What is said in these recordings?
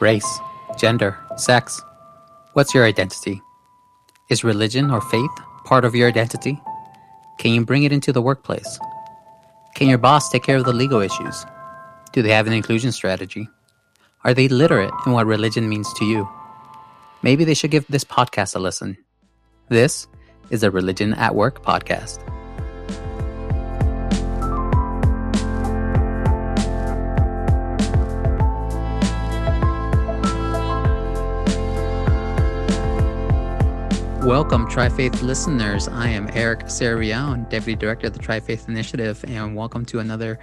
race, gender, sex. What's your identity? Is religion or faith part of your identity? Can you bring it into the workplace? Can your boss take care of the legal issues? Do they have an inclusion strategy? Are they literate in what religion means to you? Maybe they should give this podcast a listen. This is a Religion at Work podcast. Welcome, Tri-Faith listeners. I am Eric Serion, Deputy Director of the Tri-Faith Initiative, and welcome to another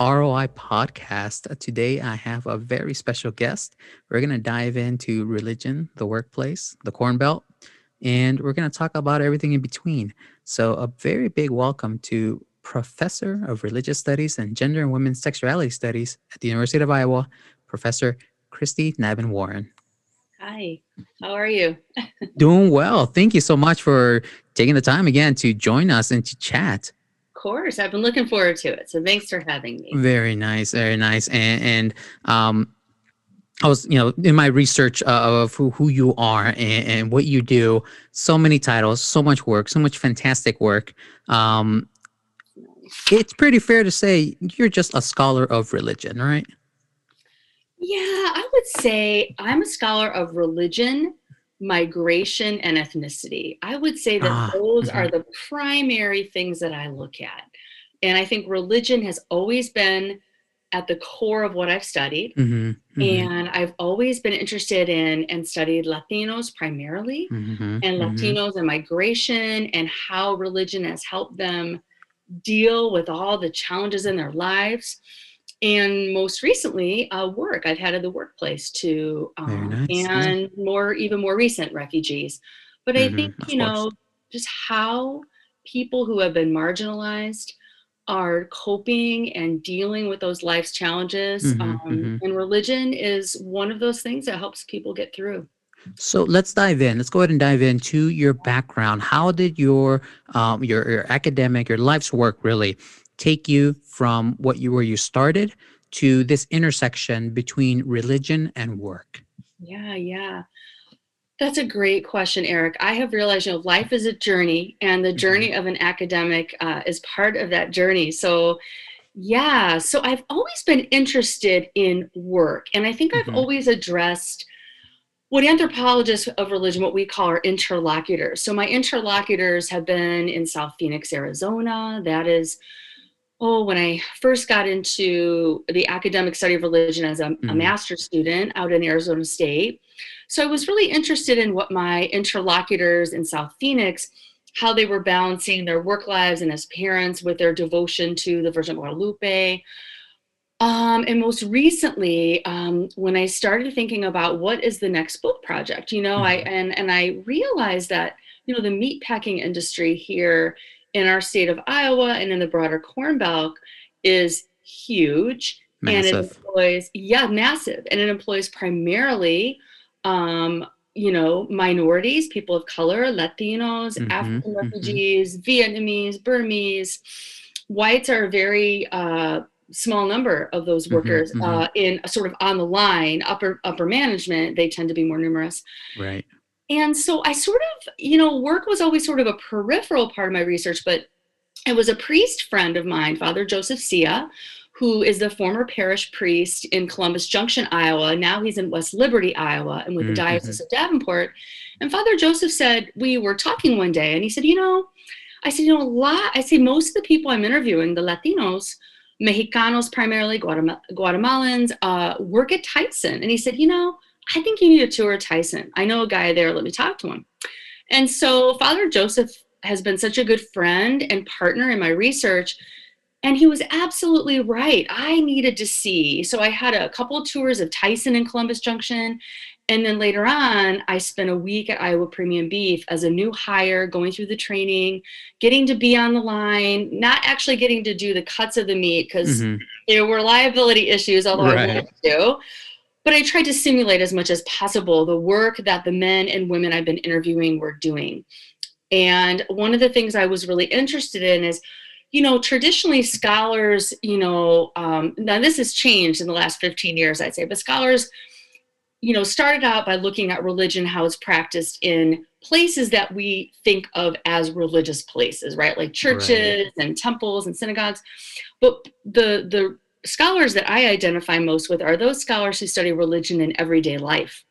ROI podcast. Today, I have a very special guest. We're going to dive into religion, the workplace, the Corn Belt, and we're going to talk about everything in between. So, a very big welcome to Professor of Religious Studies and Gender and Women's Sexuality Studies at the University of Iowa, Professor Kristy Nabhan-Warren. Hi, how are you? Doing well. Thank you so much for taking the time again to join us and to chat. Of course, I've been looking forward to it. So thanks for having me. Very nice, very nice. And, and um, I was, you know, in my research of who, who you are and, and, what you do, so many titles, so much work, so much fantastic work. Um, it's pretty fair to say you're just a scholar of religion, right? Yeah, I would say I'm a scholar of religion, migration, and ethnicity. I would say that ah, those mm-hmm. are the primary things that I look at. And I think religion has always been at the core of what I've studied. Mm-hmm, mm-hmm. And I've always been interested in and studied Latinos primarily, mm-hmm, and mm-hmm. Latinos and migration, and how religion has helped them deal with all the challenges in their lives and most recently uh, work i've had at the workplace to um, nice, and yeah. more even more recent refugees but mm-hmm, i think you know just how people who have been marginalized are coping and dealing with those life's challenges mm-hmm, um, mm-hmm. and religion is one of those things that helps people get through so let's dive in. Let's go ahead and dive into your background. How did your um, your, your academic, your life's work really take you from what you where you started to this intersection between religion and work? Yeah, yeah. That's a great question, Eric. I have realized, you know, life is a journey, and the journey mm-hmm. of an academic uh, is part of that journey. So, yeah, so I've always been interested in work, and I think mm-hmm. I've always addressed what anthropologists of religion, what we call our interlocutors. So, my interlocutors have been in South Phoenix, Arizona. That is oh, when I first got into the academic study of religion as a, mm-hmm. a master's student out in Arizona State. So I was really interested in what my interlocutors in South Phoenix, how they were balancing their work lives and as parents with their devotion to the Virgin Guadalupe. Um, and most recently, um, when I started thinking about what is the next book project, you know, mm-hmm. I and and I realized that you know the meat packing industry here in our state of Iowa and in the broader Corn Belt is huge. Massive. And it employs, yeah, massive. And it employs primarily, um, you know, minorities, people of color, Latinos, mm-hmm, African mm-hmm. refugees, mm-hmm. Vietnamese, Burmese. Whites are a very uh, small number of those mm-hmm, workers mm-hmm, uh, in sort of on the line, upper upper management. They tend to be more numerous. Right. And so I sort of, you know, work was always sort of a peripheral part of my research, but it was a priest friend of mine, Father Joseph Sia, who is the former parish priest in Columbus Junction, Iowa. Now he's in West Liberty, Iowa, and with mm-hmm. the Diocese of Davenport. And Father Joseph said, we were talking one day, and he said, you know, I said, you know, a lot, I say most of the people I'm interviewing, the Latinos, Mexicanos primarily, Guatem- Guatemalans, uh, work at Tyson. And he said, you know, I think you need to tour of Tyson. I know a guy there. Let me talk to him. And so Father Joseph has been such a good friend and partner in my research. And he was absolutely right. I needed to see. So I had a couple of tours of Tyson in Columbus Junction. And then later on, I spent a week at Iowa Premium Beef as a new hire, going through the training, getting to be on the line, not actually getting to do the cuts of the meat because mm-hmm. there were liability issues, although right. I wanted to but I tried to simulate as much as possible the work that the men and women I've been interviewing were doing. And one of the things I was really interested in is, you know, traditionally scholars, you know, um, now this has changed in the last 15 years, I'd say, but scholars you know, started out by looking at religion, how it's practiced in places that we think of as religious places, right? Like churches right. and temples and synagogues. But the the scholars that I identify most with are those scholars who study religion in everyday life.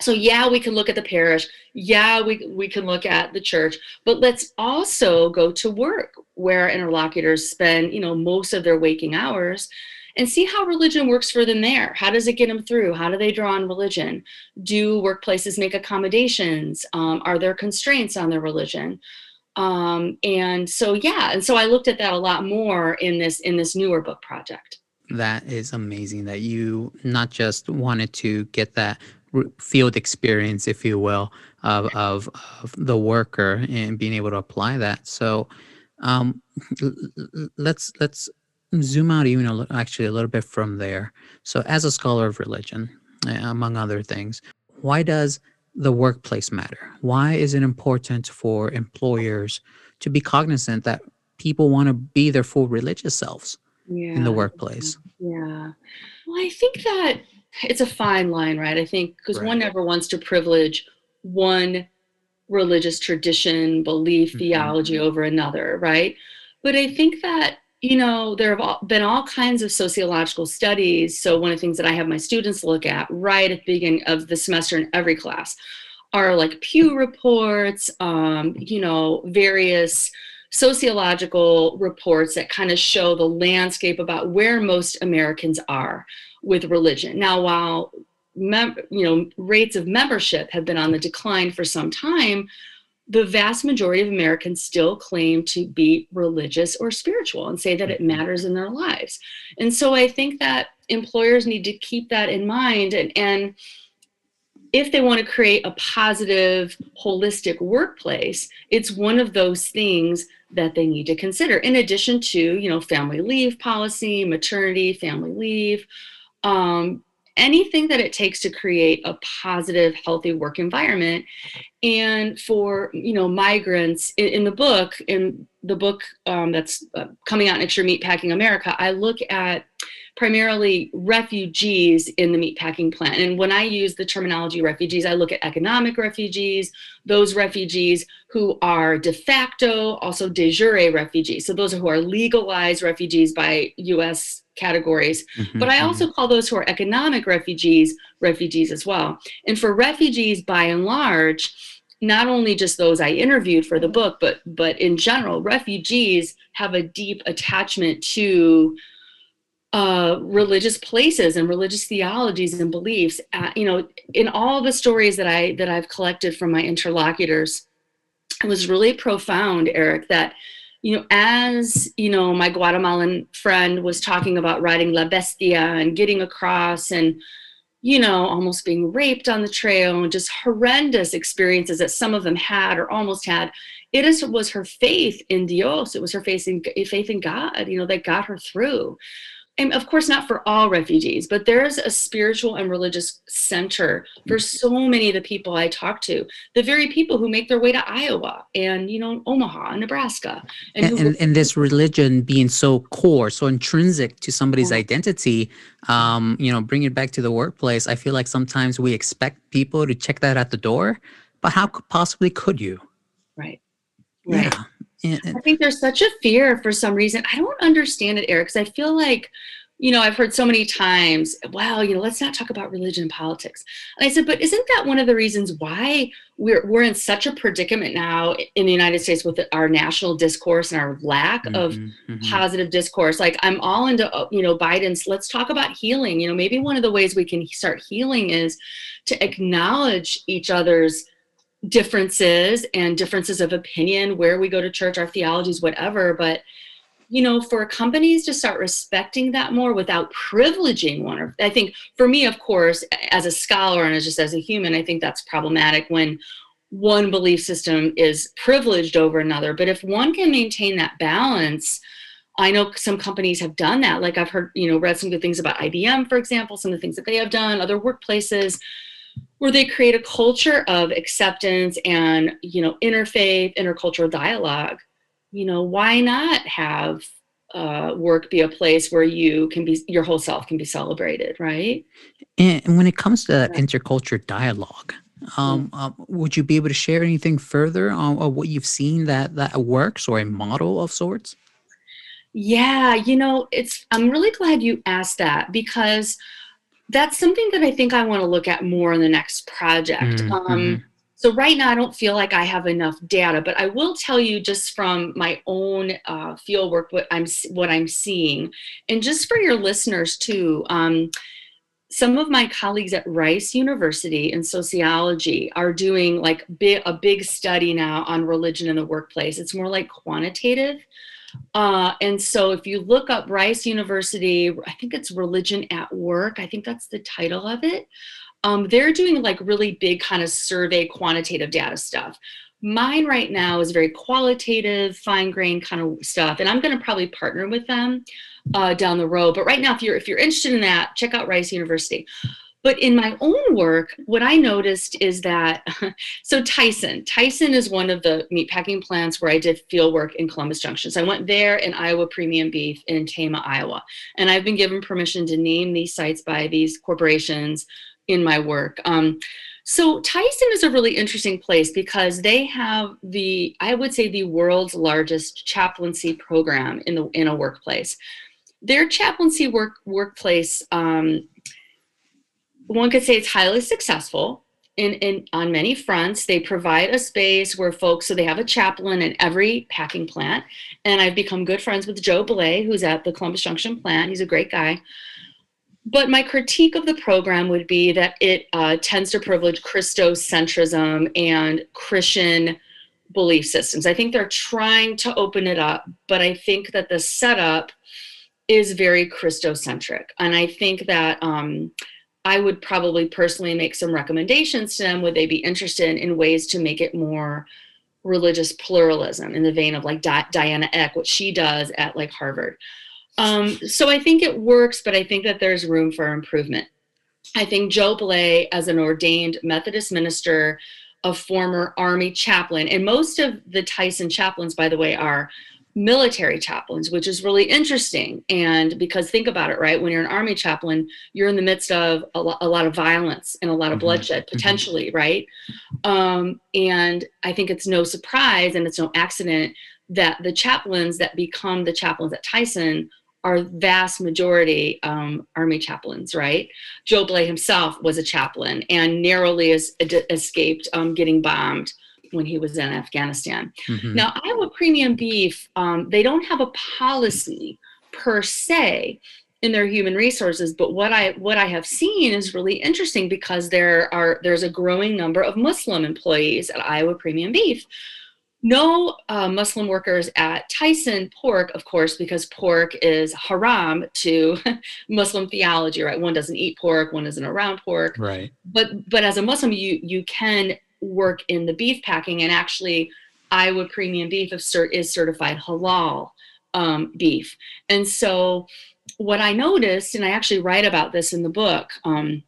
So yeah, we can look at the parish. Yeah, we we can look at the church, but let's also go to work where interlocutors spend, you know, most of their waking hours and see how religion works for them there. How does it get them through? How do they draw on religion? Do workplaces make accommodations? Um, are there constraints on their religion? Um, and so yeah, and so I looked at that a lot more in this in this newer book project. That is amazing that you not just wanted to get that field experience, if you will, of, of, of the worker and being able to apply that. So um, let's let's zoom out even a, actually a little bit from there. So as a scholar of religion, among other things, why does the workplace matter? Why is it important for employers to be cognizant that people want to be their full religious selves yeah. in the workplace? Yeah. Well, I think that it's a fine line, right? I think because right. one never wants to privilege one religious tradition, belief, mm-hmm. theology over another, right? But I think that you know there have been all kinds of sociological studies. So one of the things that i have my students look at right at the beginning of the semester in every class are like pew reports um, you know various sociological reports that kind of show the landscape about where most americans are with religion. Now while mem- you know rates of membership have been on the decline for some time the vast majority of Americans still claim to be religious or spiritual and say that it mm-hmm. matters in their lives. And so I think that employers need to keep that in mind and, and if they want to create a positive, holistic workplace, it's one of those things that they need to consider. In addition to, you know, family leave policy, maternity, family leave, um, anything that it takes to create a positive healthy work environment. And for you know migrants in, in the book in the book um, that's uh, coming out next year meatpacking america i look at primarily refugees in the meatpacking plant and when i use the terminology refugees i look at economic refugees those refugees who are de facto also de jure refugees so those who are legalized refugees by us categories. Mm-hmm, but I mm-hmm. also call those who are economic refugees refugees as well. And for refugees, by and large, not only just those I interviewed for the book, but but in general, refugees have a deep attachment to uh, religious places and religious theologies and beliefs. Uh, you know, in all the stories that I that I've collected from my interlocutors, it was really profound, Eric, that you know, as you know, my Guatemalan friend was talking about riding La Bestia and getting across and you know, almost being raped on the trail and just horrendous experiences that some of them had or almost had. It is, was her faith in Dios. It was her faith in, faith in God, you know, that got her through and of course not for all refugees but there's a spiritual and religious center for so many of the people i talk to the very people who make their way to iowa and you know omaha nebraska and, and, and, and this religion being so core so intrinsic to somebody's identity um, you know bring it back to the workplace i feel like sometimes we expect people to check that at the door but how possibly could you? Right. Right. yeah. I think there's such a fear for some reason. I don't understand it, Eric, because I feel like, you know, I've heard so many times, well, you know, let's not talk about religion and politics. And I said, but isn't that one of the reasons why we're we're in such a predicament now in the United States with our national discourse and our lack mm-hmm, of mm-hmm. positive discourse? Like I'm all into, uh, you know, Biden's. Let's talk about healing. You know, maybe one of the ways we can start healing is to acknowledge each other's differences and differences of opinion, where we go to church, our theologies, whatever. But you know, for companies to start respecting that more without privileging one, I think for me, of course, as a scholar and as just as a human, I think that's problematic when one belief system is privileged over another. But if one can maintain that balance, I know some companies have done that. Like I've heard, you know, read some good things about IBM, for example, some of the things that they have done, other workplaces where they create a culture of acceptance and you know interfaith intercultural dialogue. You know why not have uh, work be a place where you can be your whole self can be celebrated right? And when it comes to that interculture dialogue um, Mm. um, would you be able to share anything further on, on what you've seen that that works or a model of sorts? Yeah you know it's i'm really glad you asked that because that's something that i think i want to look at more in the next project. Mm, um, mhm. so right now i don't feel like i have enough data but i will tell you just from my own uh, field work what i'm what i'm seeing. And just for your listeners too um, some of my colleagues at rice university in sociology are doing like bi- a big study now on religion in the workplace. It's more like quantitative uh, and so if you look up rice university i think it's religion at work i think that's the title of it um, they're doing like really big kind of survey quantitative data stuff. Mine right now is very qualitative fine grained kind of stuff and i'm going to probably partner with them uh, down the road but right now if you're if you're interested in that check out rice university but in my own work what i noticed is that so tyson tyson is one of the meatpacking plants where i did field work in columbus junction. So i went there in iowa premium beef in tama iowa. And i've been given permission to name these sites by these corporations in my work. Um, so tyson is a really interesting place because they have the i would say the world's largest chaplaincy program in the in a workplace. Their chaplaincy work workplace um, one could say it's highly successful. In, in on many fronts they provide a space where folks so they have a chaplain in every packing plant. And i've become good friends with joe belay who's at the columbus junction plant. He's a great guy. But my critique of the program would be that it uh, tends to privilege christocentrism and christian belief systems. I think they're trying to open it up but i think that the setup is very christocentric. And i think that um, I would probably personally make some recommendations to them. Would they be interested in ways to make it more religious pluralism in the vein of like Di- Diana Eck, what she does at like Harvard? Um, so I think it works, but I think that there's room for improvement. I think Joe Blay, as an ordained Methodist minister, a former Army chaplain, and most of the Tyson chaplains, by the way, are military chaplains, which is really interesting. And because think about it, right? When you're an army chaplain, you're in the midst of a, lo- a lot of violence and a lot of Mhm, bloodshed, mhm. potentially, right? Um, and I think it's no surprise and it's no accident that the chaplains that become the chaplains at Tyson are vast majority um, army chaplains, right? Joe Blay himself was a chaplain and narrowly es- escaped um, getting bombed when he was in Afghanistan. Mhm. Now, Iowa Premium Beef, um, they don't have a policy per se in their human resources, but what I what I have seen is really interesting because there are there's a growing number of Muslim employees at Iowa Premium Beef. No uh, Muslim workers at Tyson Pork, of course, because pork is haram to Muslim theology, right? One doesn't eat pork, one isn't around pork right but but as a Muslim, you you can work in the beef packing, and actually, Iowa Premium Beef is, cert- is certified halal um, beef. And so, what I noticed, and I actually write about this in the book, um,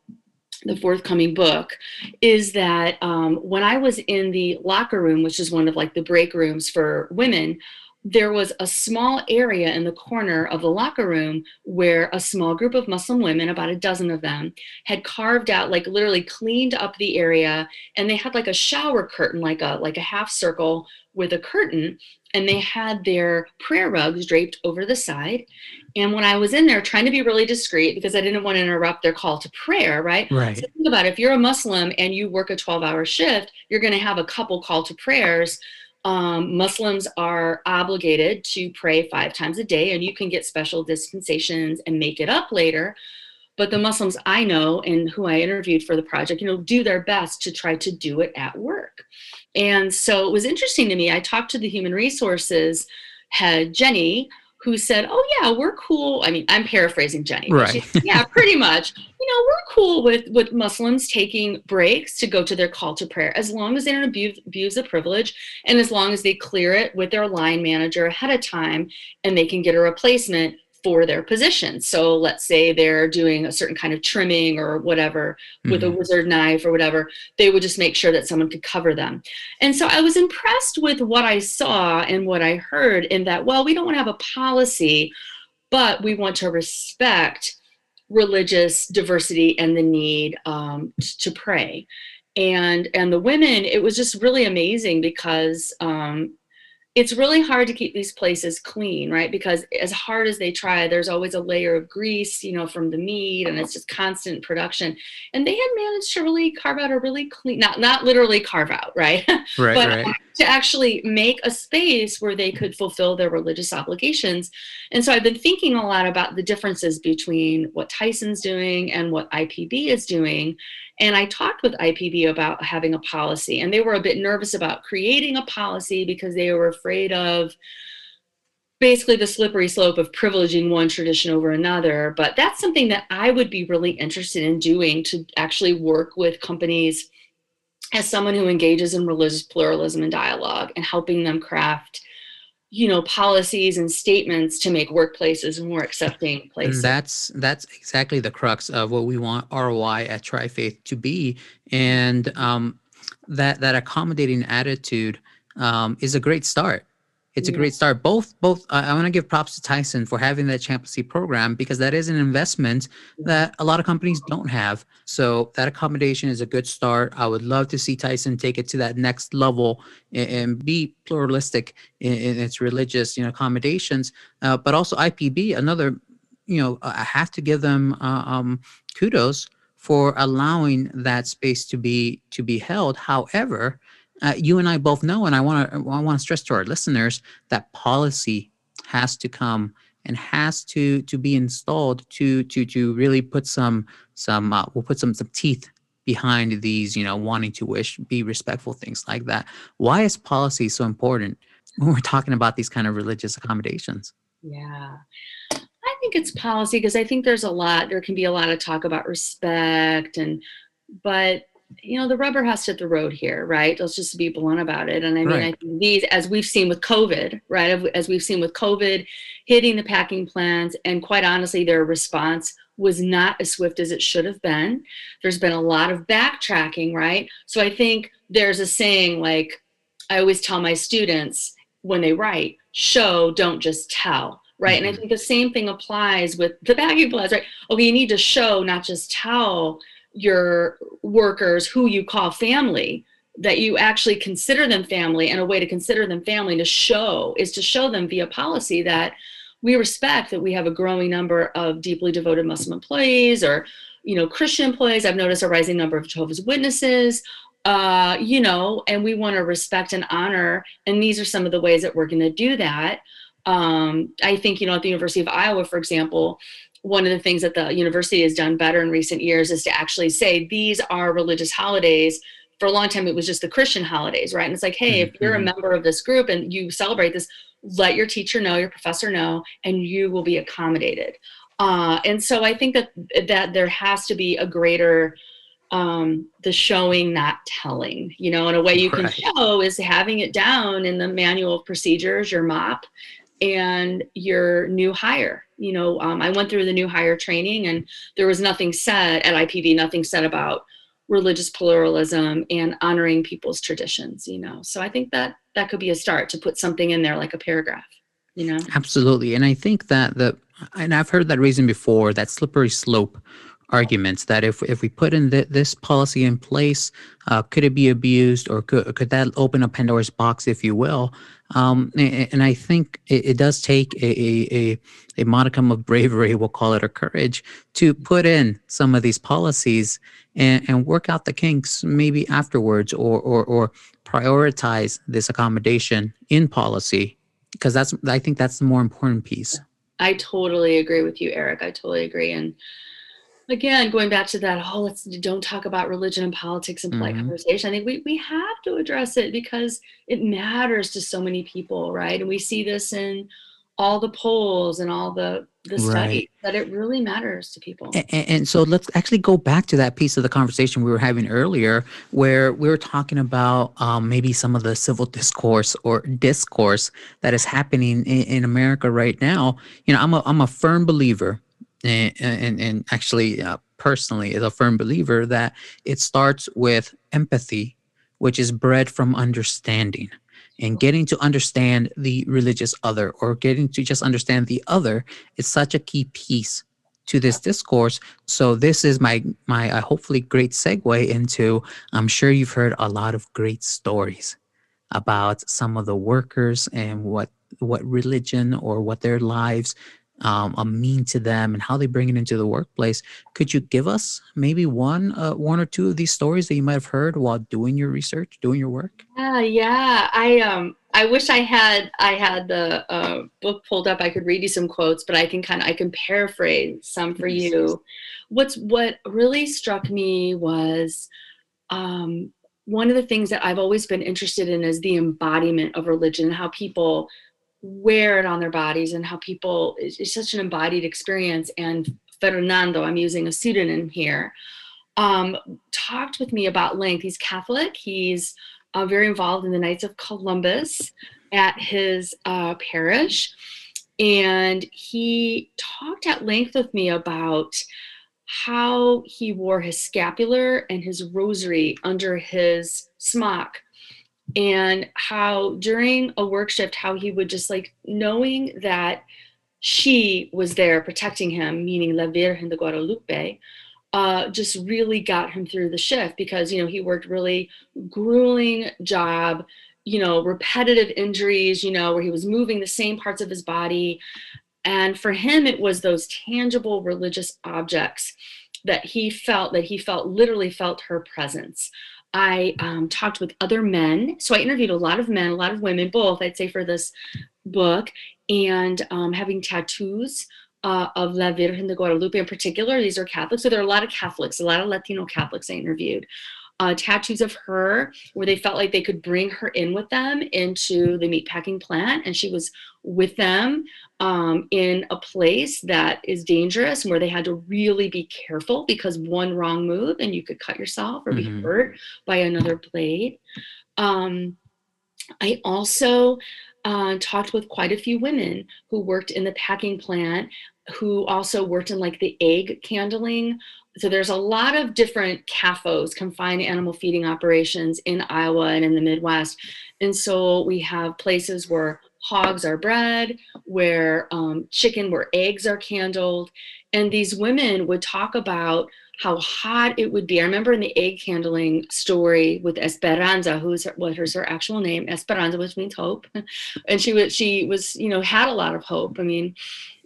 the forthcoming book, is that um, when I was in the locker room, which is one of like the break rooms for women. There was a small area in the corner of the locker room where a small group of Muslim women, about a dozen of them, had carved out like literally cleaned up the area and they had like a shower curtain like a like a half circle with a curtain and they had their prayer rugs draped over the side. And when i was in there trying to be really discreet because i didn't want to interrupt their call to prayer right? Right. So think about it if you're a muslim and you work a 12 hour shift you're going to have a couple call to prayers um, Muslims are obligated to pray five times a day, and you can get special dispensations and make it up later. But the muslims i know and who i interviewed for the project you know do their best to try to do it at work. And so it was interesting to me i talked to the human resources head jenny who said oh yeah we're cool i mean i'm paraphrasing jenny Right. yeah pretty much you know we're cool with with muslims taking breaks to go to their call to prayer as long as they don't abuse, abuse the privilege and as long as they clear it with their line manager ahead of time and they can get a replacement for their position. So let's say they're doing a certain kind of trimming or whatever with Mhm. a Whizard knife or whatever, they would just make sure that someone could cover them. And so I was impressed with what I saw and what I heard in that, well, we don't want to have a policy, but we want to respect religious diversity and the need um, to pray. And and the women, it was just really amazing because um, it's really hard to keep these places clean, right? Because as hard as they try, there's always a layer of grease, you know, from the meat, and it's just constant production. And they had managed to really carve out a really clean, not not literally carve out, right? Right, but right. to actually make a space where they could fulfill their religious obligations. And so I've been thinking a lot about the differences between what Tyson's doing and what IPB is doing. And I talked with IPB about having a policy, and they were a bit nervous about creating a policy because they were afraid of basically the slippery slope of privileging one tradition over another. But that's something that I would be really interested in doing to actually work with companies as someone who engages in religious pluralism and dialogue and helping them craft you know policies and statements to make workplaces more accepting And places that's that's exactly the crux of what we want ROI at TriFaith to be, and um, that that accommodating attitude um, is a great start. It's a great start. Both both. I, I want to give props to Tyson for having that chaplaincy program because that is an investment that a lot of companies don't have. So that accommodation is a good start. I would love to see Tyson take it to that next level and, and be pluralistic in, in its religious, you know, accommodations. Uh, but also IPB, another you know, I have to give them uh, um, kudos for allowing that space to be to be held. However, uh, you and I both know, and I want to I want to stress to our listeners that policy has to come and has to to be installed to to to really put some some uh, we'll put some some teeth behind these you know wanting to wish be respectful things like that why is policy so important when we're talking about these kind of religious accommodations Yeah. I think it's policy because I think there's a lot, there can be a lot of talk about respect and, but, you know, the rubber has to hit the road here, right? Let's just be blunt about it. And I mean, I Right. think these, as we've seen with COVID, right? As- we've seen with COVID hitting the packing plants, and quite honestly, their response was not as swift as it should have been. There's been a lot of backtracking, right? So I think there's a saying like, I always tell my students when they write, show, don't just tell, right? And I Mhm. think the same thing applies with the packing plants, right? Okay, you need to show, not just tell your workers who you call family, that you actually consider them family. And a way to consider them family to show is to show them via policy that we respect that we have a growing number of deeply devoted Muslim employees or you know Christian employees. I've noticed a rising number of Jehovah's Witnesses uh, you know, and we want to respect and honor. And these are some of the ways that we're going to do that. Um, I think, you know, at the University of Iowa, for example, one of the things that the university has done better in recent years is to actually say these are religious holidays. For a long time, it was just the Christian holidays, right? And it's like, hey, if you're a Mhm. member of this group and you celebrate this, let your teacher know, your professor know, and you will be accommodated. Uh, and so I think that that there has to be a greater um, the showing, not telling. You know, in a way you can show is having it down in the manual of procedures, your MOP, and your new hire. You know, um, I went through the new hire training, and there was nothing said at IPB, nothing said about religious pluralism and honoring people's traditions. You know, so I think that that could be a start to put something in there like a paragraph. You know, Absolutely. And I think that the and I've heard that reason before, that slippery slope arguments that if if we put in th- this policy in place, uh, could it be abused or could could that open a Pandora's box, if you will? Um, a- and, I think it, it does take a, a a a modicum of bravery, we'll call it, or courage, to put in some of these policies and, and work out the kinks maybe afterwards, or or or prioritize this accommodation in policy because that's I think that's the more important piece. I totally agree with you, Eric. I totally agree. And again, going back to that, oh, let's don't talk about religion and politics in polite Mhm. conversation. I think we, we have to address it because it matters to so many people, right? And we see this in all the polls and all the the study right. that it really matters to people. And, and, so let's actually go back to that piece of the conversation we were having earlier, where we were talking about um, maybe some of the civil discourse or discourse that is happening in, in America right now. You know, I'm a I'm a firm believer, and and, and actually uh, personally is a firm believer that it starts with empathy, which is bred from understanding and getting to understand the religious other or getting to just understand the other is such a key piece to this discourse. So this is my my uh, hopefully great segue into i'm sure you've heard a lot of great stories about some of the workers and what what religion or what their lives um, mean to them and how they bring it into the workplace. Could you give us maybe one, uh, one or two of these stories that you might have heard while doing your research, doing your work? Yeah, yeah. I um, I wish I had I had the uh, book pulled up. I could read you some quotes, but I can kind of I can paraphrase some for you. What's what really struck me was. Um, one of the things that I've always been interested in is the embodiment of religion, and how people wear it on their bodies and how people it's, it's such an embodied experience. And fernando i'm using a pseudonym here um, talked with me about length. He's catholic. He's uh, very involved in the knights of columbus at his uh, parish. And he talked at length with me about how he wore his scapular and his rosary under his smock and how during a work shift how he would just like knowing that she was there protecting him meaning la virgen de guadalupe uh, just really got him through the shift because you know he worked really grueling job you know repetitive injuries you know where he was moving the same parts of his body. And for him it was those tangible religious objects that he felt that he felt literally felt her presence I um, talked with other men. So I interviewed a lot of men, a lot of women, both, I'd say, for this book, and um, having tattoos uh, of La Virgen de Guadalupe in particular. These are Catholics. So there are a lot of Catholics, a lot of Latino Catholics I interviewed uh, tattoos of her where they felt like they could bring her in with them into the meatpacking plant. And she was with them um, in a place that is dangerous and where they had to really be careful because one wrong move and you could cut yourself or mm-hmm. be hurt by another blade. Um, I also uh, talked with quite a few women who worked in the packing plant who also worked in like the egg candling so there's a lot of different CAFOs, confined animal feeding operations in Iowa and in the Midwest. And so we have places where hogs are bred, where um, chicken, where eggs are candled. And these women would talk about how hot it would be. I remember in the egg candling story with Esperanza, who's her, what is her actual name, Esperanza, which means hope, and she was she was you know had a lot of hope. I mean,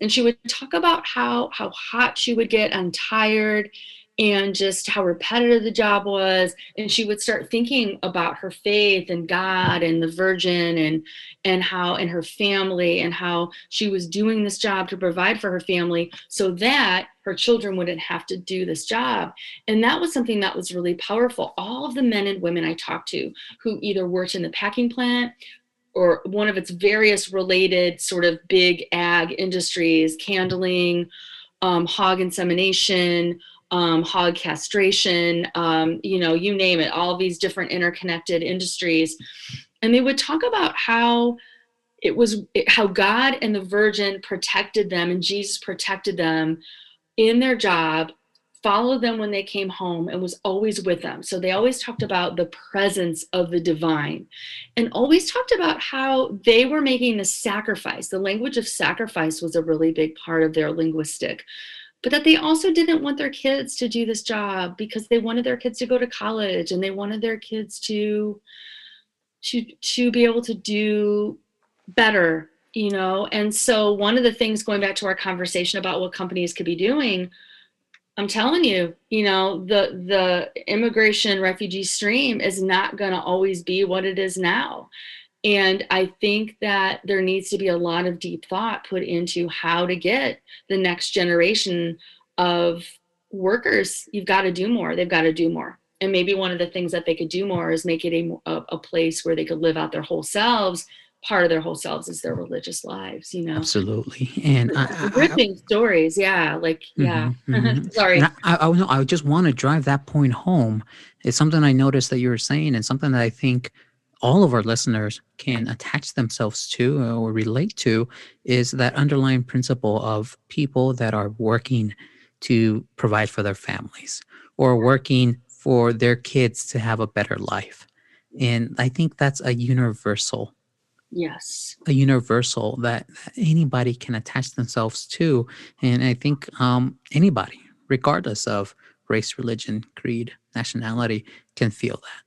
and she would talk about how how hot she would get and tired and just how repetitive the job was. And she would start thinking about her faith and god and the virgin and and how and her family and how she was doing this job to provide for her family so that her children wouldn't have to do this job. And that was something that was really powerful. All of the men and women i talked to who either worked in the packing plant or one of its various related sort of big ag industries candling um, hog insemination um, hog castration, um, you know, you name it, all these different interconnected industries. And they would talk about how it was how God and the Virgin protected them and Jesus protected them in their job, followed them when they came home, and was always with them. So they always talked about the presence of the divine and always talked about how they were making the sacrifice. The language of sacrifice was a really big part of their linguistic but that they also didn't want their kids to do this job because they wanted their kids to go to college and they wanted their kids to to to be able to do better you know? And so one of the things going back to our conversation about what companies could be doing i'm telling you you know the the immigration refugee stream is not going to always be what it is now and I think that there needs to be a lot of deep thought put into how to get the next generation of workers. You've got to do more. They've got to do more. And maybe one of the things that they could do more is make it a, a, a place where they could live out their whole selves, part of their whole selves is their religious lives you know absolutely and ripping stories yeah like yeah mm-hmm, mm-hmm. sorry I, I, I, I just want to drive that point home it's something i noticed that you were saying and something that i think all of our listeners can attach themselves to or relate to is that underlying principle of people that are working to provide for their families or working for their kids to have a better life. And I think that's a universal. Yes. A universal that anybody can attach themselves to. And I think um, anybody, regardless of race, religion, creed, nationality, can feel that.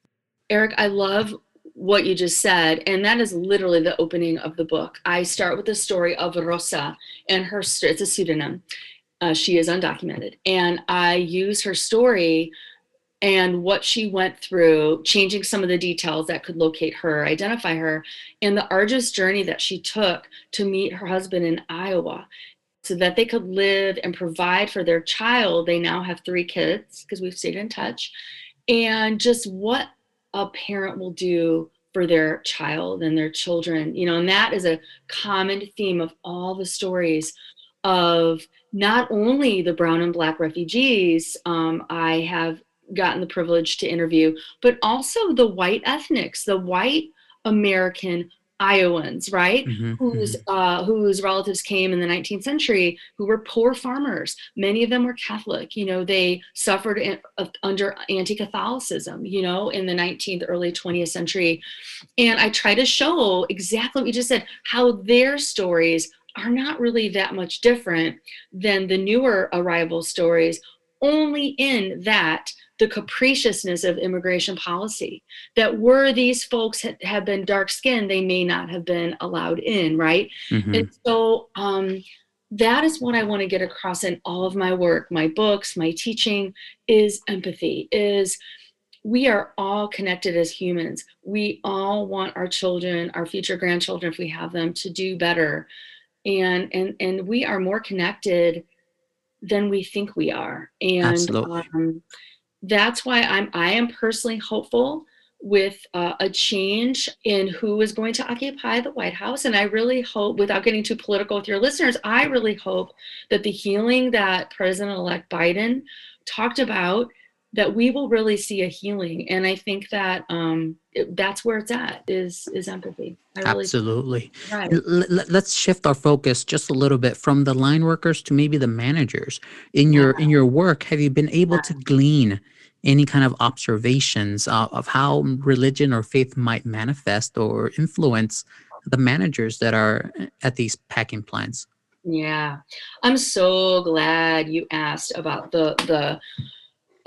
Eric, I love what you just said, and that is literally the opening of the book. I start with the story of Rosa and her. It's a pseudonym. Uh, she is undocumented, and I use her story and what she went through, changing some of the details that could locate her, identify her, and the arduous journey that she took to meet her husband in Iowa so that they could live and provide for their child. They now have three kids because we've stayed in touch. And just what a parent will do for their child and their children you know and that is a common theme of all the stories of not only the brown and black refugees um, i have gotten the privilege to interview but also the white ethnics the white american Iowans, right? Mm-hmm, whose mm-hmm. Uh, whose relatives came in the 19th century, who were poor farmers. Many of them were Catholic. You know, they suffered in, uh, under anti-Catholicism. You know, in the 19th, early 20th century, and I try to show exactly what you just said, how their stories are not really that much different than the newer arrival stories. Only in that the capriciousness of immigration policy that were these folks had, have been dark skinned they may not have been allowed in right mm-hmm. and so um, that is what i want to get across in all of my work my books my teaching is empathy is we are all connected as humans we all want our children our future grandchildren if we have them to do better and and and we are more connected than we think we are and Absolutely. Um, that's why I'm I am personally hopeful with uh, a change in who is going to occupy the White House. And I really hope, without getting too political with your listeners, I really hope that the healing that President-elect Biden talked about, that we will really see a healing. And I think that um, it, that's where it's at is is empathy. Really Absolutely. Right. Let's shift our focus just a little bit from the line workers to maybe the managers. In your yeah. in your work, have you been able yeah. to glean any kind of observations uh, of how religion or faith might manifest or influence the managers that are at these packing plants? Yeah, I'm so glad you asked about the the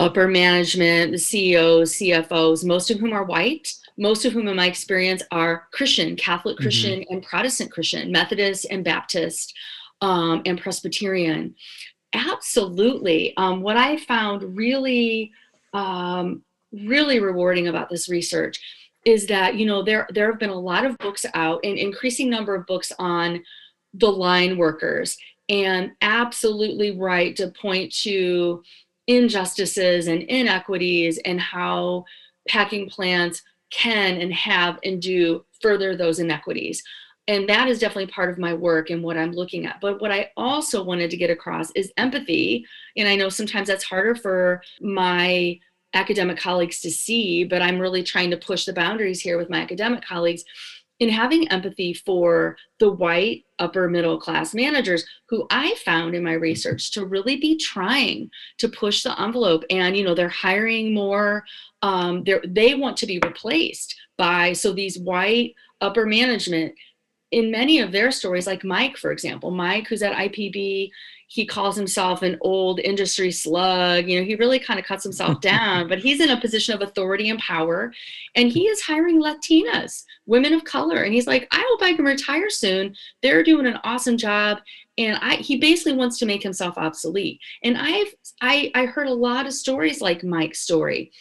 upper management, the CEOs, CFOs, most of whom are white, most of whom, in my experience, are Christian, Catholic mm-hmm. Christian, mm-hmm. and Protestant Christian, Methodist and Baptist, um, and Presbyterian. Absolutely. Um, what I found really, um, really rewarding about this research is that you know there there have been a lot of books out, an increasing number of books on the line workers, and absolutely right to point to injustices and inequities and how packing plants can and have and do further those inequities. And that is definitely part of my work and what I'm looking at. But what I also wanted to get across is empathy. And I know sometimes that's harder for my academic colleagues to see, but I'm really trying to push the boundaries here with my academic colleagues in having empathy for the white upper middle class managers who I found in my research to really be trying to push the envelope and you know they're hiring more um, they want to be replaced by so these white upper management in many of their stories like Mike for example Mike who's at IPB he calls himself an old industry slug. You know, he really kind of cuts himself down, but he's in a position of authority and power. And he is hiring Latinas, women of color. And he's like, I hope I can retire soon. They're doing an awesome job. And I, he basically wants to make himself obsolete. And I've I, I heard a lot of stories like Mike's story.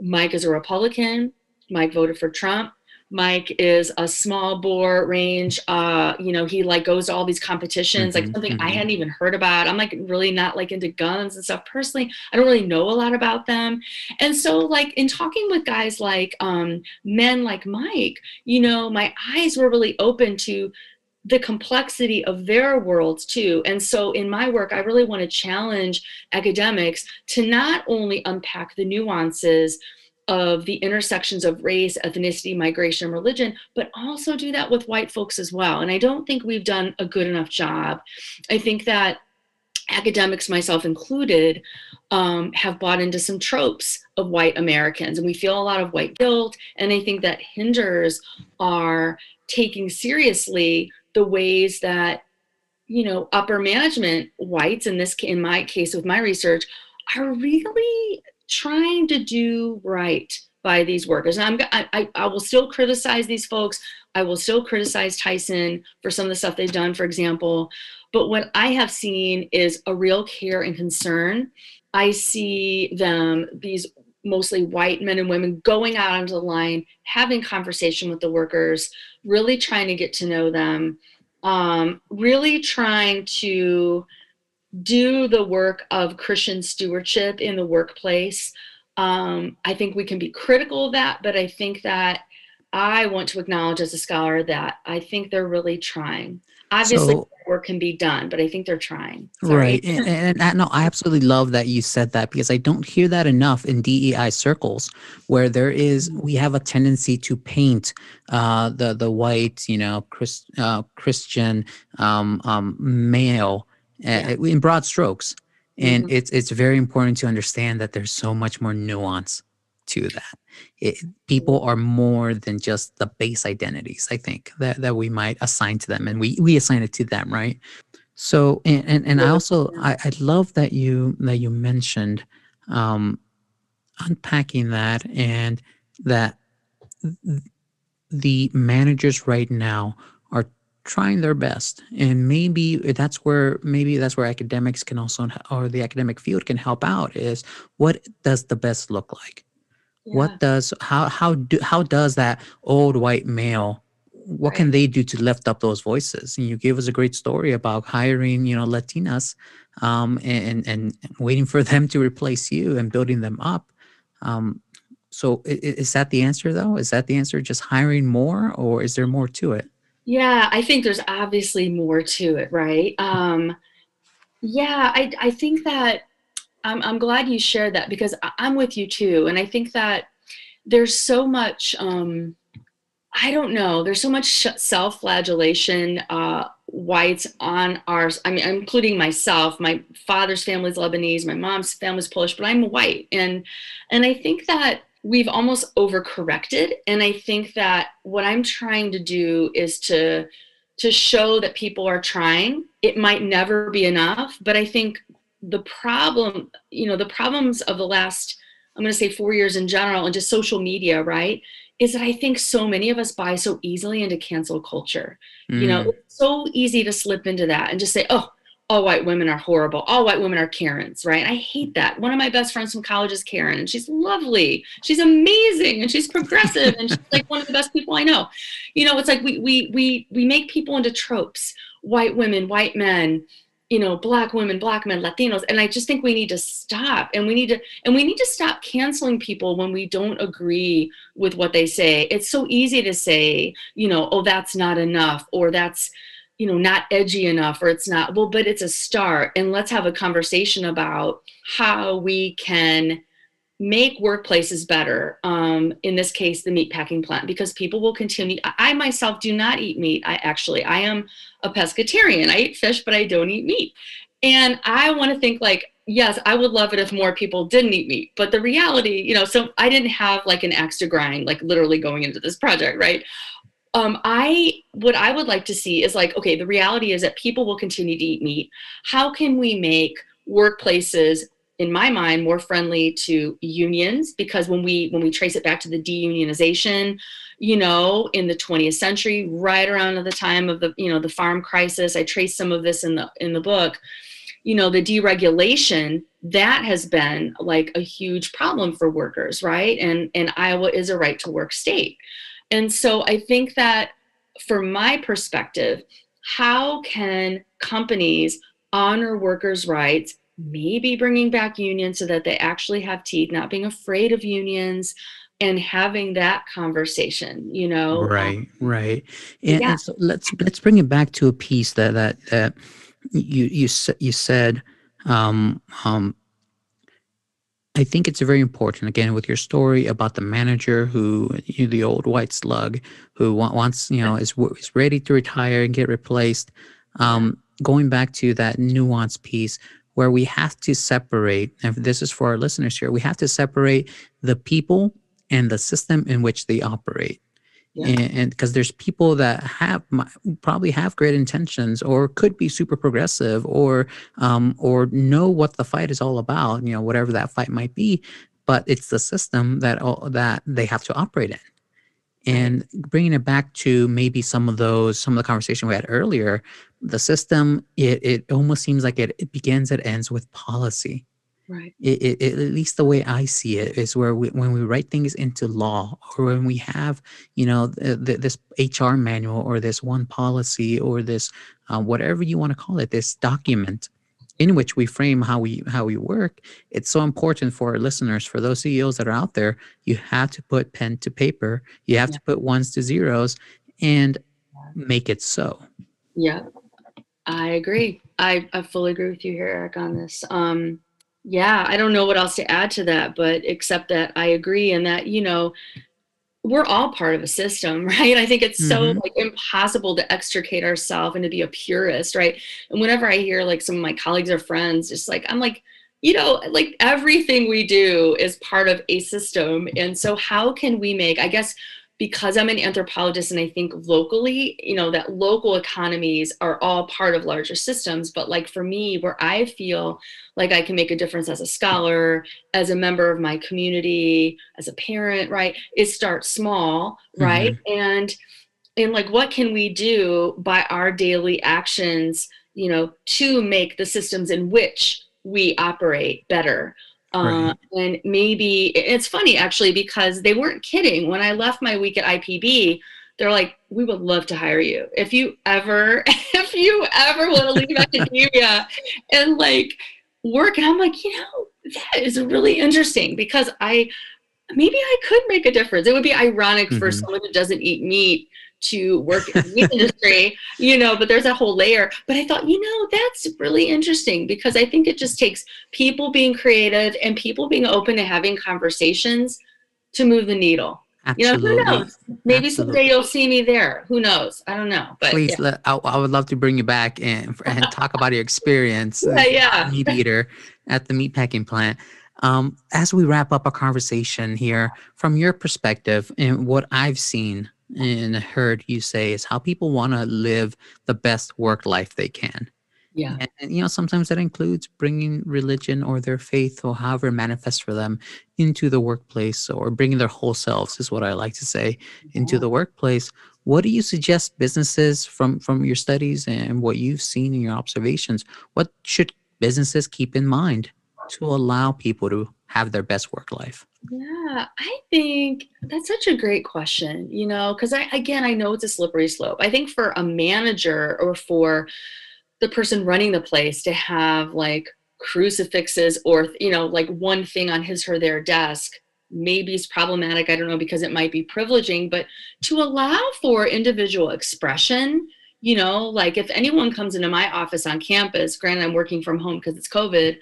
Mike is a Republican. Mike voted for Trump. Mike is a small bore range. Uh, you know, he like goes to all these competitions, mm-hmm, like something mm-hmm. I hadn't even heard about. I'm like really not like into guns and stuff personally. I don't really know a lot about them. And so like in talking with guys like um, men like Mike, you know, my eyes were really open to the complexity of their worlds too. And so in my work, I really want to challenge academics to not only unpack the nuances of the intersections of race, ethnicity, migration, and religion, but also do that with white folks as well. And I don't think we've done a good enough job. I think that academics, myself included, um, have bought into some tropes of white Americans, and we feel a lot of white guilt. And I think that hinders our taking seriously the ways that you know upper management whites in this in my case with my research are really trying to do right by these workers. And I'm, I, I will still criticize these folks. I will still criticize Tyson for some of the stuff they've done, for example. But what I have seen is a real care and concern. I see them, these mostly white men and women, going out onto the line, having conversation with the workers, really trying to get to know them, um, really trying to do the work of Christian stewardship in the workplace. Um, I think we can be critical of that, but I think that I want to acknowledge as a scholar that I think they're really trying. Obviously, so, work can be done, but I think they're trying. Sorry. Right. And, and, and, no, I absolutely love that you said that because I don't hear that enough in DEI circles where there is, we have a tendency to paint uh, the, the white, you know, Chris, uh, Christian um, um, male yeah. Uh, in broad strokes. And mm-hmm. it's it's very important to understand that there's so much more nuance to that. It, people are more than just the base identities. I think that that we might assign to them, and we we assign it to them, right? So and and, and I also I, I love that you that you mentioned um, unpacking that and that the managers right now trying their best. And maybe that's where maybe that's where academics can also or the academic field can help out is what does the best look like? Yeah. what does how how do how does that old white male what right. can they do to lift up those voices? And you gave us a great story about hiring you know latinas um, and and waiting for them to replace you and building them up. Um, so is that the answer though? Is that the answer just hiring more or is there more to it yeah, I think there's obviously more to it, right? Um, yeah, I, I think that I'm, I'm glad you shared that because I'm with you too. And I think that there's so much, um, I don't know, there's so much self flagellation. Uh, whites on ours i mean including myself my father's family's lebanese my mom's family's polish but i'm white and and i think that we've almost overcorrected and i think that what i'm trying to do is to to show that people are trying it might never be enough but i think the problem you know the problems of the last i'm going to say 4 years in general and just social media right is that i think so many of us buy so easily into cancel culture mm. you know mm. it's so easy to slip into that and just say oh all white women are horrible. All white women are Karens, right? I hate that. One of my best friends from college is Karen, and she's lovely. She's amazing, and she's progressive, and she's like one of the best people I know. You know, it's like we we we we make people into tropes: white women, white men, you know, black women, black men, Latinos, and I just think we need to stop, and we need to and we need to stop canceling people when we don't agree with what they say. It's so easy to say, you know, oh, that's not enough, or that's you know not edgy enough or it's not well but it's a start. And let's have a conversation about how we can make workplaces better um, in this case the meat packing plant because people will continue i myself do not eat meat. I actually i am a pescatarian. I eat fish but i don't eat meat. And i want to think like yes i would love it if more people didn't eat meat. But the reality you know so i didn't have like an axe to grind like literally going into this project right um, I what I would like to see is like, okay, the reality is that people will continue to eat meat. How can we make workplaces, in my mind, more friendly to unions? Because when we when we trace it back to the deunionization, you know, in the 20th century, right around at the time of the you know the farm crisis, I trace some of this in the in the book. You know, the deregulation that has been like a huge problem for workers, right? And and Iowa is a right to work state And so I think that from my perspective, how can companies honor workers' rights, maybe bringing back unions so that they actually have teeth, not being afraid of unions, and having that conversation you know right um, right and, yeah. and, so let's let's bring it back to a piece that that that you you you said um um I think it's very important again with your story about the manager who you know, the old white slug who wants you know is is ready to retire and get replaced. Um, going back to that nuance piece where we have to separate, and this is for our listeners here, we have to separate the people and the system in which they operate. Yeah. And because there's people that have probably have great intentions or could be super progressive or um, or know what the fight is all about, you know, whatever that fight might be, but it's the system that all, that they have to operate in. And bringing it back to maybe some of those some of the conversation we had earlier the system it, it almost seems like it, it begins and ends with policy Right. It, it, it, at least the way I see it is where we, when we write things into law or when we have, you know, th- th- this HR manual or this one policy or this, uh, whatever you want to call it, this document in which we frame how we how we work it's so important for our listeners for those ceos that are out there you have to put pen to paper you have yeah. to put ones to zeros and make it so. Yeah i agree. I, I fully agree with you here eric on this. Um yeah, I don't know what else to add to that, but except that I agree and that, you know, we're all part of a system, right? I think it's so mm-hmm. like impossible to extricate ourselves and to be a purist, right? And whenever I hear like some of my colleagues or friends, just like I'm like, you know, like everything we do is part of a system. And so how can we make, I guess because I'm an anthropologist and I think locally, you know, that local economies are all part of larger systems. But like for me, where I feel like I can make a difference as a scholar, as a member of my community, as a parent, right, is start small, right? Mm-hmm. And and like what can we do by our daily actions, you know, to make the systems in which we operate better Right. Uh, and maybe it's funny actually because they weren't kidding. When I left my week at IPB, they're like, "We would love to hire you if you ever, if you ever want to leave academia and like work." And I'm like, you know, that is really interesting because I maybe I could make a difference. It would be ironic mm-hmm. for someone who doesn't eat meat to work in the industry, you know, but there's a whole layer. But I thought, you know, that's really interesting because I think it just takes people being creative and people being open to having conversations to move the needle. Absolutely. You know, who knows? Maybe Absolutely. someday you'll see me there. Who knows? I don't know. But please, yeah. let, I, I, would love to bring you back and, and talk about your experience yeah, yeah. meat eater at the meatpacking plant. Um, as we wrap up our conversation here, from your perspective and what I've seen and heard you say is how people want to live the best work life they can. Yeah. And, and, you know, sometimes that includes bringing religion or their faith or however it manifests for them into the workplace or bringing their whole selves, is what I like to say, yeah. into the workplace. What do you suggest businesses from from your studies and what you've seen in your observations? What should businesses keep in mind to allow people to have their best work life? Yeah, I think that's such a great question, you know, because I, again, I know it's a slippery slope. I think for a manager or for the person running the place to have like crucifixes or, you know, like one thing on his or their desk maybe is problematic. I don't know, because it might be privileging, but to allow for individual expression, you know, like if anyone comes into my office on campus, granted, I'm working from home because it's COVID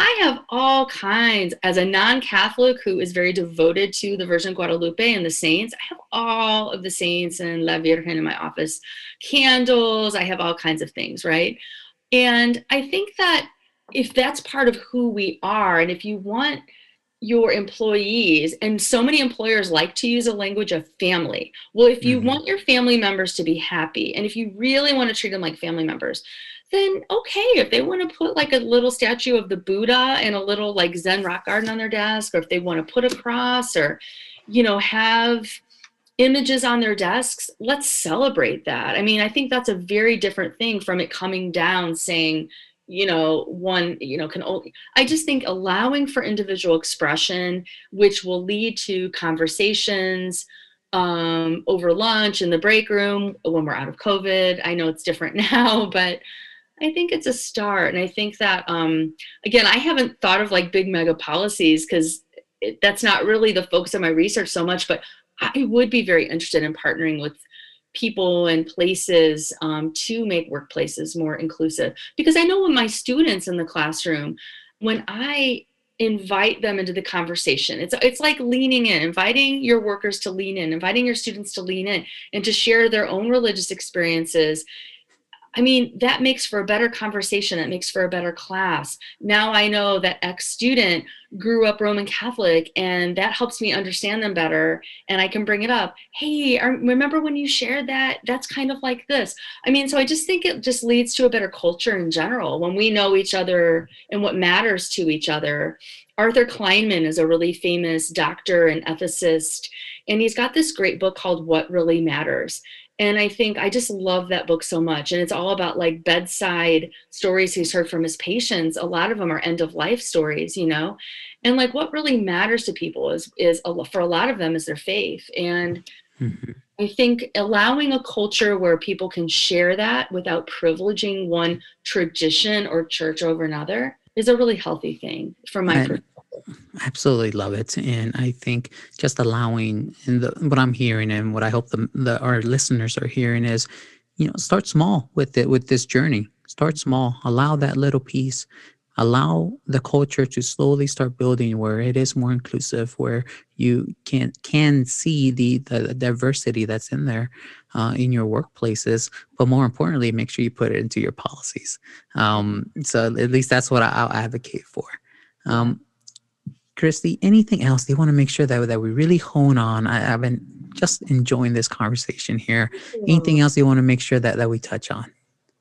I have all kinds, as a non Catholic who is very devoted to the Virgin Guadalupe and the saints, I have all of the saints and La Virgen in my office, candles, I have all kinds of things, right? And I think that if that's part of who we are, and if you want your employees, and so many employers like to use a language of family. Well, if you mm-hmm. want your family members to be happy, and if you really want to treat them like family members, then okay, if they want to put like a little statue of the Buddha and a little like Zen rock garden on their desk, or if they want to put a cross or, you know, have images on their desks, let's celebrate that. I mean, I think that's a very different thing from it coming down saying, you know, one, you know, can only, I just think allowing for individual expression, which will lead to conversations, um, over lunch in the break room when we're out of COVID. I know it's different now, but I think it's a start. And I think that, um, again, I haven't thought of like big mega policies because that's not really the focus of my research so much, but I would be very interested in partnering with people and places um, to make workplaces more inclusive. Because I know when my students in the classroom, when I invite them into the conversation. It's it's like leaning in, inviting your workers to lean in, inviting your students to lean in and to share their own religious experiences I mean, that makes for a better conversation. That makes for a better class. Now I know that ex student grew up Roman Catholic, and that helps me understand them better. And I can bring it up. Hey, remember when you shared that? That's kind of like this. I mean, so I just think it just leads to a better culture in general when we know each other and what matters to each other. Arthur Kleinman is a really famous doctor and ethicist, and he's got this great book called What Really Matters and i think i just love that book so much. And it's all about like bedside stories he's heard from his patients. A lot of them are end of life stories you know? And like what really matters to people is is a, for a lot of them is their faith. And mm-hmm. i think allowing a culture where people can share that without privileging one tradition or church over another is a really healthy thing from my perspective absolutely love it and i think just allowing and the, what i'm hearing and what i hope the, the our listeners are hearing is you know start small with it with this journey. Start small. Allow that little piece. Allow the culture to slowly start building where it is more inclusive where you can can see the the diversity that's in there uh, in your workplaces but more importantly make sure you put it into your policies. Um, so at least that's what I, will advocate for. Um, Kristy, anything else you want to make sure that, that we really hone on? I, have been just enjoying this conversation here. Anything else you want to make sure that, that we touch on?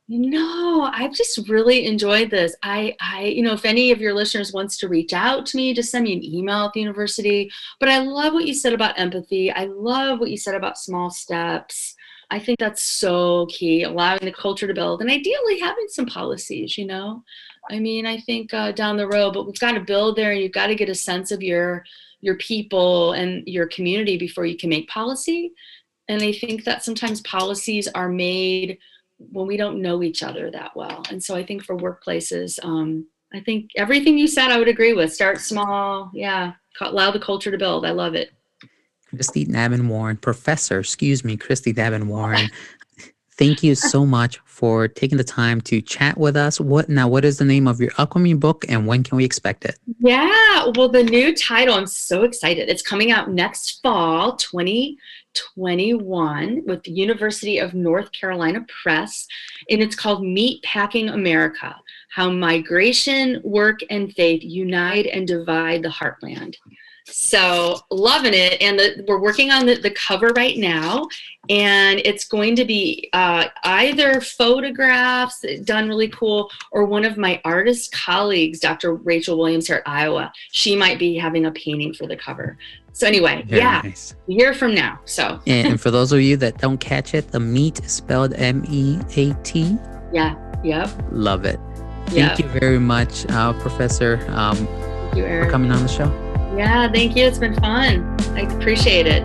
No, I've just really enjoyed this. I, I, you know, if any of your listeners wants to reach out to me, just send me an email at the university. But I love what you said about empathy. I love what you said about small steps. I think that's so key, allowing the culture to build and ideally having some policies, you know. I mean, I think uh, down the road, but we've got to build there and you've got to get a sense of your your people and your community before you can make policy. And I think that sometimes policies are made when we don't know each other that well. And so I think for workplaces, um, I think everything you said I would agree with. Start small, yeah. Allow the culture to build. I love it. Kristy Nabhan-Warren, professor, excuse me, Kristy Nabhan-Warren. Thank you so much for taking the time to chat with us. What now? What is the name of your upcoming book, and when can we expect it? Yeah, well, the new title. I'm so excited. It's coming out next fall, 2021, with the University of North Carolina Press, and it's called Meat Packing America: How Migration, Work, and Faith Unite and Divide the Heartland. So loving it, and the, we're working on the, the cover right now, and it's going to be uh, either photographs done really cool, or one of my artist colleagues, Dr. Rachel Williams here at Iowa. She might be having a painting for the cover. So anyway, Very yeah, nice. a year from now. So and for those of you that don't catch it, the meat spelled M E A T. Yeah. Yep. Love it. Thank yep. you very much, uh, Professor. Um, Thank you, Eric. For coming on the show. Yeah, thank you. It's been fun. I appreciate it.